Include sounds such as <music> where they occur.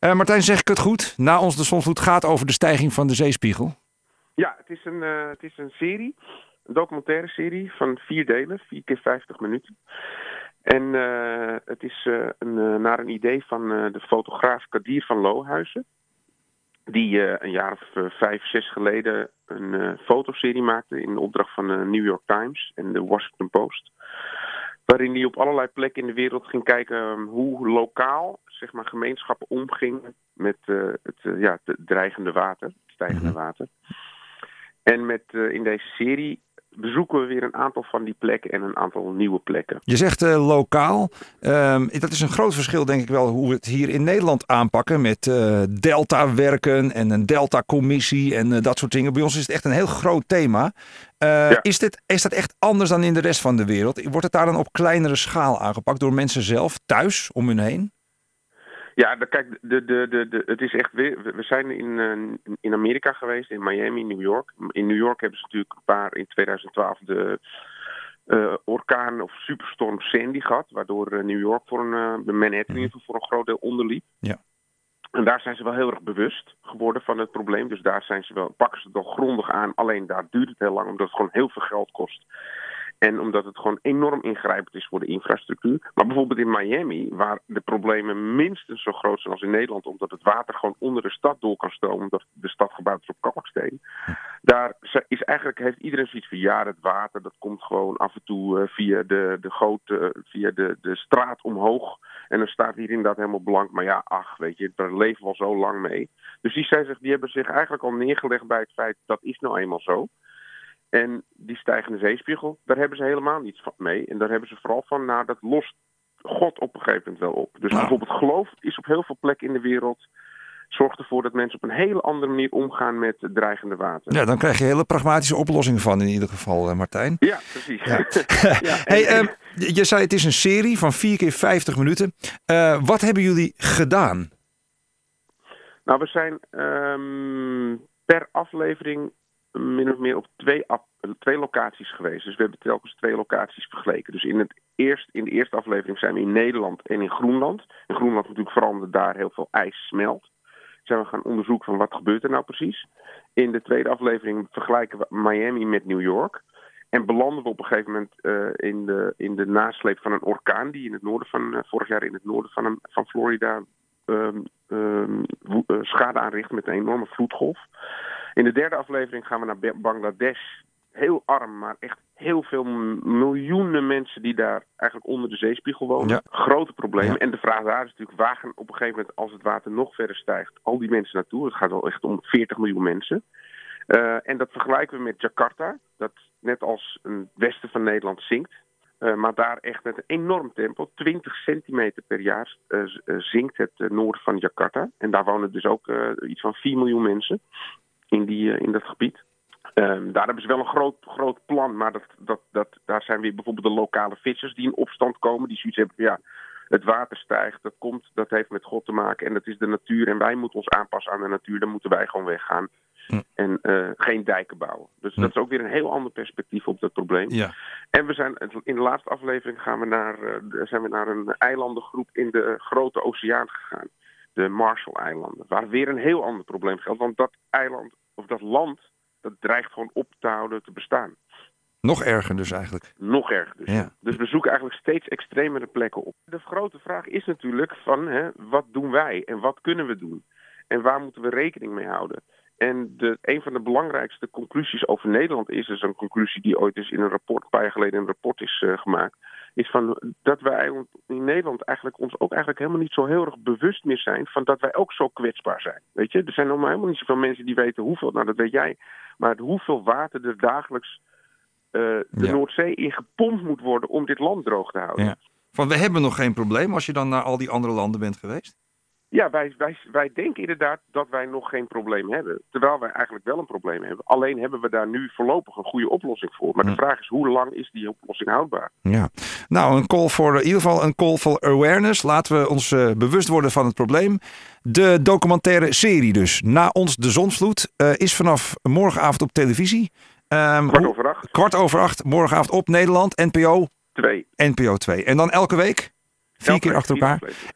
Uh, Martijn, zeg ik het goed? Na ons de zonsvloed gaat over de stijging van de zeespiegel. Ja, het is een, uh, het is een serie, een documentaire serie van vier delen, vier keer 50 minuten. En uh, het is een, naar een idee van de fotograaf Kadir van Lohuizen. Die een jaar of vijf, zes geleden een fotoserie maakte in opdracht van de New York Times en de Washington Post. Waarin hij op allerlei plekken in de wereld ging kijken hoe lokaal zeg maar, gemeenschappen omgingen met het, ja, het dreigende water, het stijgende water. En met, uh, in deze serie bezoeken we weer een aantal van die plekken en een aantal nieuwe plekken. Je zegt uh, lokaal. Um, dat is een groot verschil, denk ik wel, hoe we het hier in Nederland aanpakken. Met uh, Delta-werken en een Delta-commissie en dat soort dingen. Bij ons is het echt een heel groot thema. Ja. is, dit, is dat echt anders dan in de rest van de wereld? Wordt het daar dan op kleinere schaal aangepakt door mensen zelf, thuis, om hun heen? Ja, kijk, de, de, de, de, het is echt weer. We zijn in, uh, in Amerika geweest, in Miami, New York. In New York hebben ze natuurlijk een paar in 2012 de uh, orkaan of superstorm Sandy gehad, waardoor uh, New York voor een Manhattan in voor een groot deel onderliep. Ja. En daar zijn ze wel heel erg bewust geworden van het probleem. Dus daar zijn ze wel, pakken ze het wel grondig aan. Alleen daar duurt het heel lang, omdat het gewoon heel veel geld kost. En omdat het gewoon enorm ingrijpend is voor de infrastructuur. Maar bijvoorbeeld in Miami, waar de problemen minstens zo groot zijn als in Nederland, omdat het water gewoon onder de stad door kan stromen, omdat de stad gebouwd is op kalksteen. Daar is eigenlijk, heeft iedereen zoiets van ja, het water dat komt gewoon af en toe uh, via de, de goot, uh, via de, de straat omhoog. En dan staat hier inderdaad helemaal blank. Maar ja, ach, weet je, daar leven we al zo lang mee. Dus die, zijn zich, die hebben zich eigenlijk al neergelegd bij het feit dat is nou eenmaal zo. En die stijgende zeespiegel, daar hebben ze helemaal niets van mee. En daar hebben ze vooral van, nou, dat lost God op een gegeven moment wel op. Dus bijvoorbeeld geloof is op heel veel plekken in de wereld zorgt ervoor dat mensen op een hele andere manier omgaan met dreigende water. Ja, dan krijg je hele pragmatische oplossingen van in ieder geval, Martijn. Ja, precies. Ja. <laughs> ja, hey, uh, je zei het is een serie van 4 keer 50 minuten. Uh, wat hebben jullie gedaan? Nou, we zijn um, per aflevering min of meer op twee, twee locaties geweest. Dus we hebben telkens twee locaties vergeleken. Dus in, het eerst, in de eerste aflevering zijn we in Nederland en in Groenland. In Groenland natuurlijk omdat daar heel veel ijs smelt. Zijn we gaan onderzoeken van wat gebeurt er nou precies. In de tweede aflevering vergelijken we Miami met New York. En belanden we op een gegeven moment uh, in, de, in de nasleep van een orkaan die in het noorden van uh, vorig jaar in het noorden van, van Florida um, schade aanricht met een enorme vloedgolf. In de derde aflevering gaan we naar Bangladesh. Heel arm, maar echt heel veel miljoenen mensen die daar eigenlijk onder de zeespiegel wonen. Ja. Grote problemen. Ja. En de vraag daar is natuurlijk, waar gaan op een gegeven moment, als het water nog verder stijgt, al die mensen naartoe? Het gaat wel echt om 40 miljoen mensen. Uh, en dat vergelijken we met Jakarta, dat net als een westen van Nederland zinkt. Uh, maar daar echt met een enorm tempo, 20 centimeter per jaar, uh, zinkt het noorden van Jakarta. En daar wonen dus ook iets van 4 miljoen mensen in, die, in dat gebied. Um, daar hebben ze wel een groot, groot plan, maar dat, dat, dat, daar zijn weer bijvoorbeeld de lokale vissers die in opstand komen. Die zoiets hebben ja, het water stijgt, dat komt, dat heeft met God te maken en dat is de natuur. En wij moeten ons aanpassen aan de natuur, dan moeten wij gewoon weggaan. Hm. En uh, geen dijken bouwen. Dus hm. dat is ook weer een heel ander perspectief op dat probleem. Ja. En we zijn in de laatste aflevering gaan we naar, uh, zijn we naar een eilandengroep in de grote oceaan gegaan. De Marshall-eilanden. Waar weer een heel ander probleem geldt. Want dat eiland, of dat land, dat dreigt gewoon op te houden te bestaan. Nog erger dus eigenlijk. Nog erger dus. Ja. Dus we zoeken eigenlijk steeds extremere plekken op. De grote vraag is natuurlijk van hè, wat doen wij en wat kunnen we doen? En waar moeten we rekening mee houden? En de, een van de belangrijkste conclusies over Nederland is, dus een conclusie die ooit eens in een rapport, een paar jaar geleden in een rapport is uh, gemaakt, is van dat wij in Nederland eigenlijk ons ook eigenlijk helemaal niet zo heel erg bewust meer zijn van dat wij ook zo kwetsbaar zijn. Weet je, er zijn nog maar helemaal niet zoveel mensen die weten hoeveel, nou dat weet jij, maar hoeveel water er dagelijks uh, de Ja. Noordzee in gepompt moet worden om dit land droog te houden. Ja. Van we hebben nog geen probleem als je dan naar al die andere landen bent geweest. Ja, wij, wij, wij denken inderdaad dat wij nog geen probleem hebben. Terwijl wij eigenlijk wel een probleem hebben. Alleen hebben we daar nu voorlopig een goede oplossing voor. Maar de Hm. vraag is, hoe lang is die oplossing houdbaar? Ja, nou een call voor in ieder geval een call for awareness. Laten we ons eh, bewust worden van het probleem. De documentaire serie dus, Na ons de zonsvloed, eh, is vanaf morgenavond op televisie. Ehm, Kwart over acht, kwart over acht, morgenavond op Nederland, NPO, twee. NPO 2. En dan elke week? Vier Elke keer achter elkaar.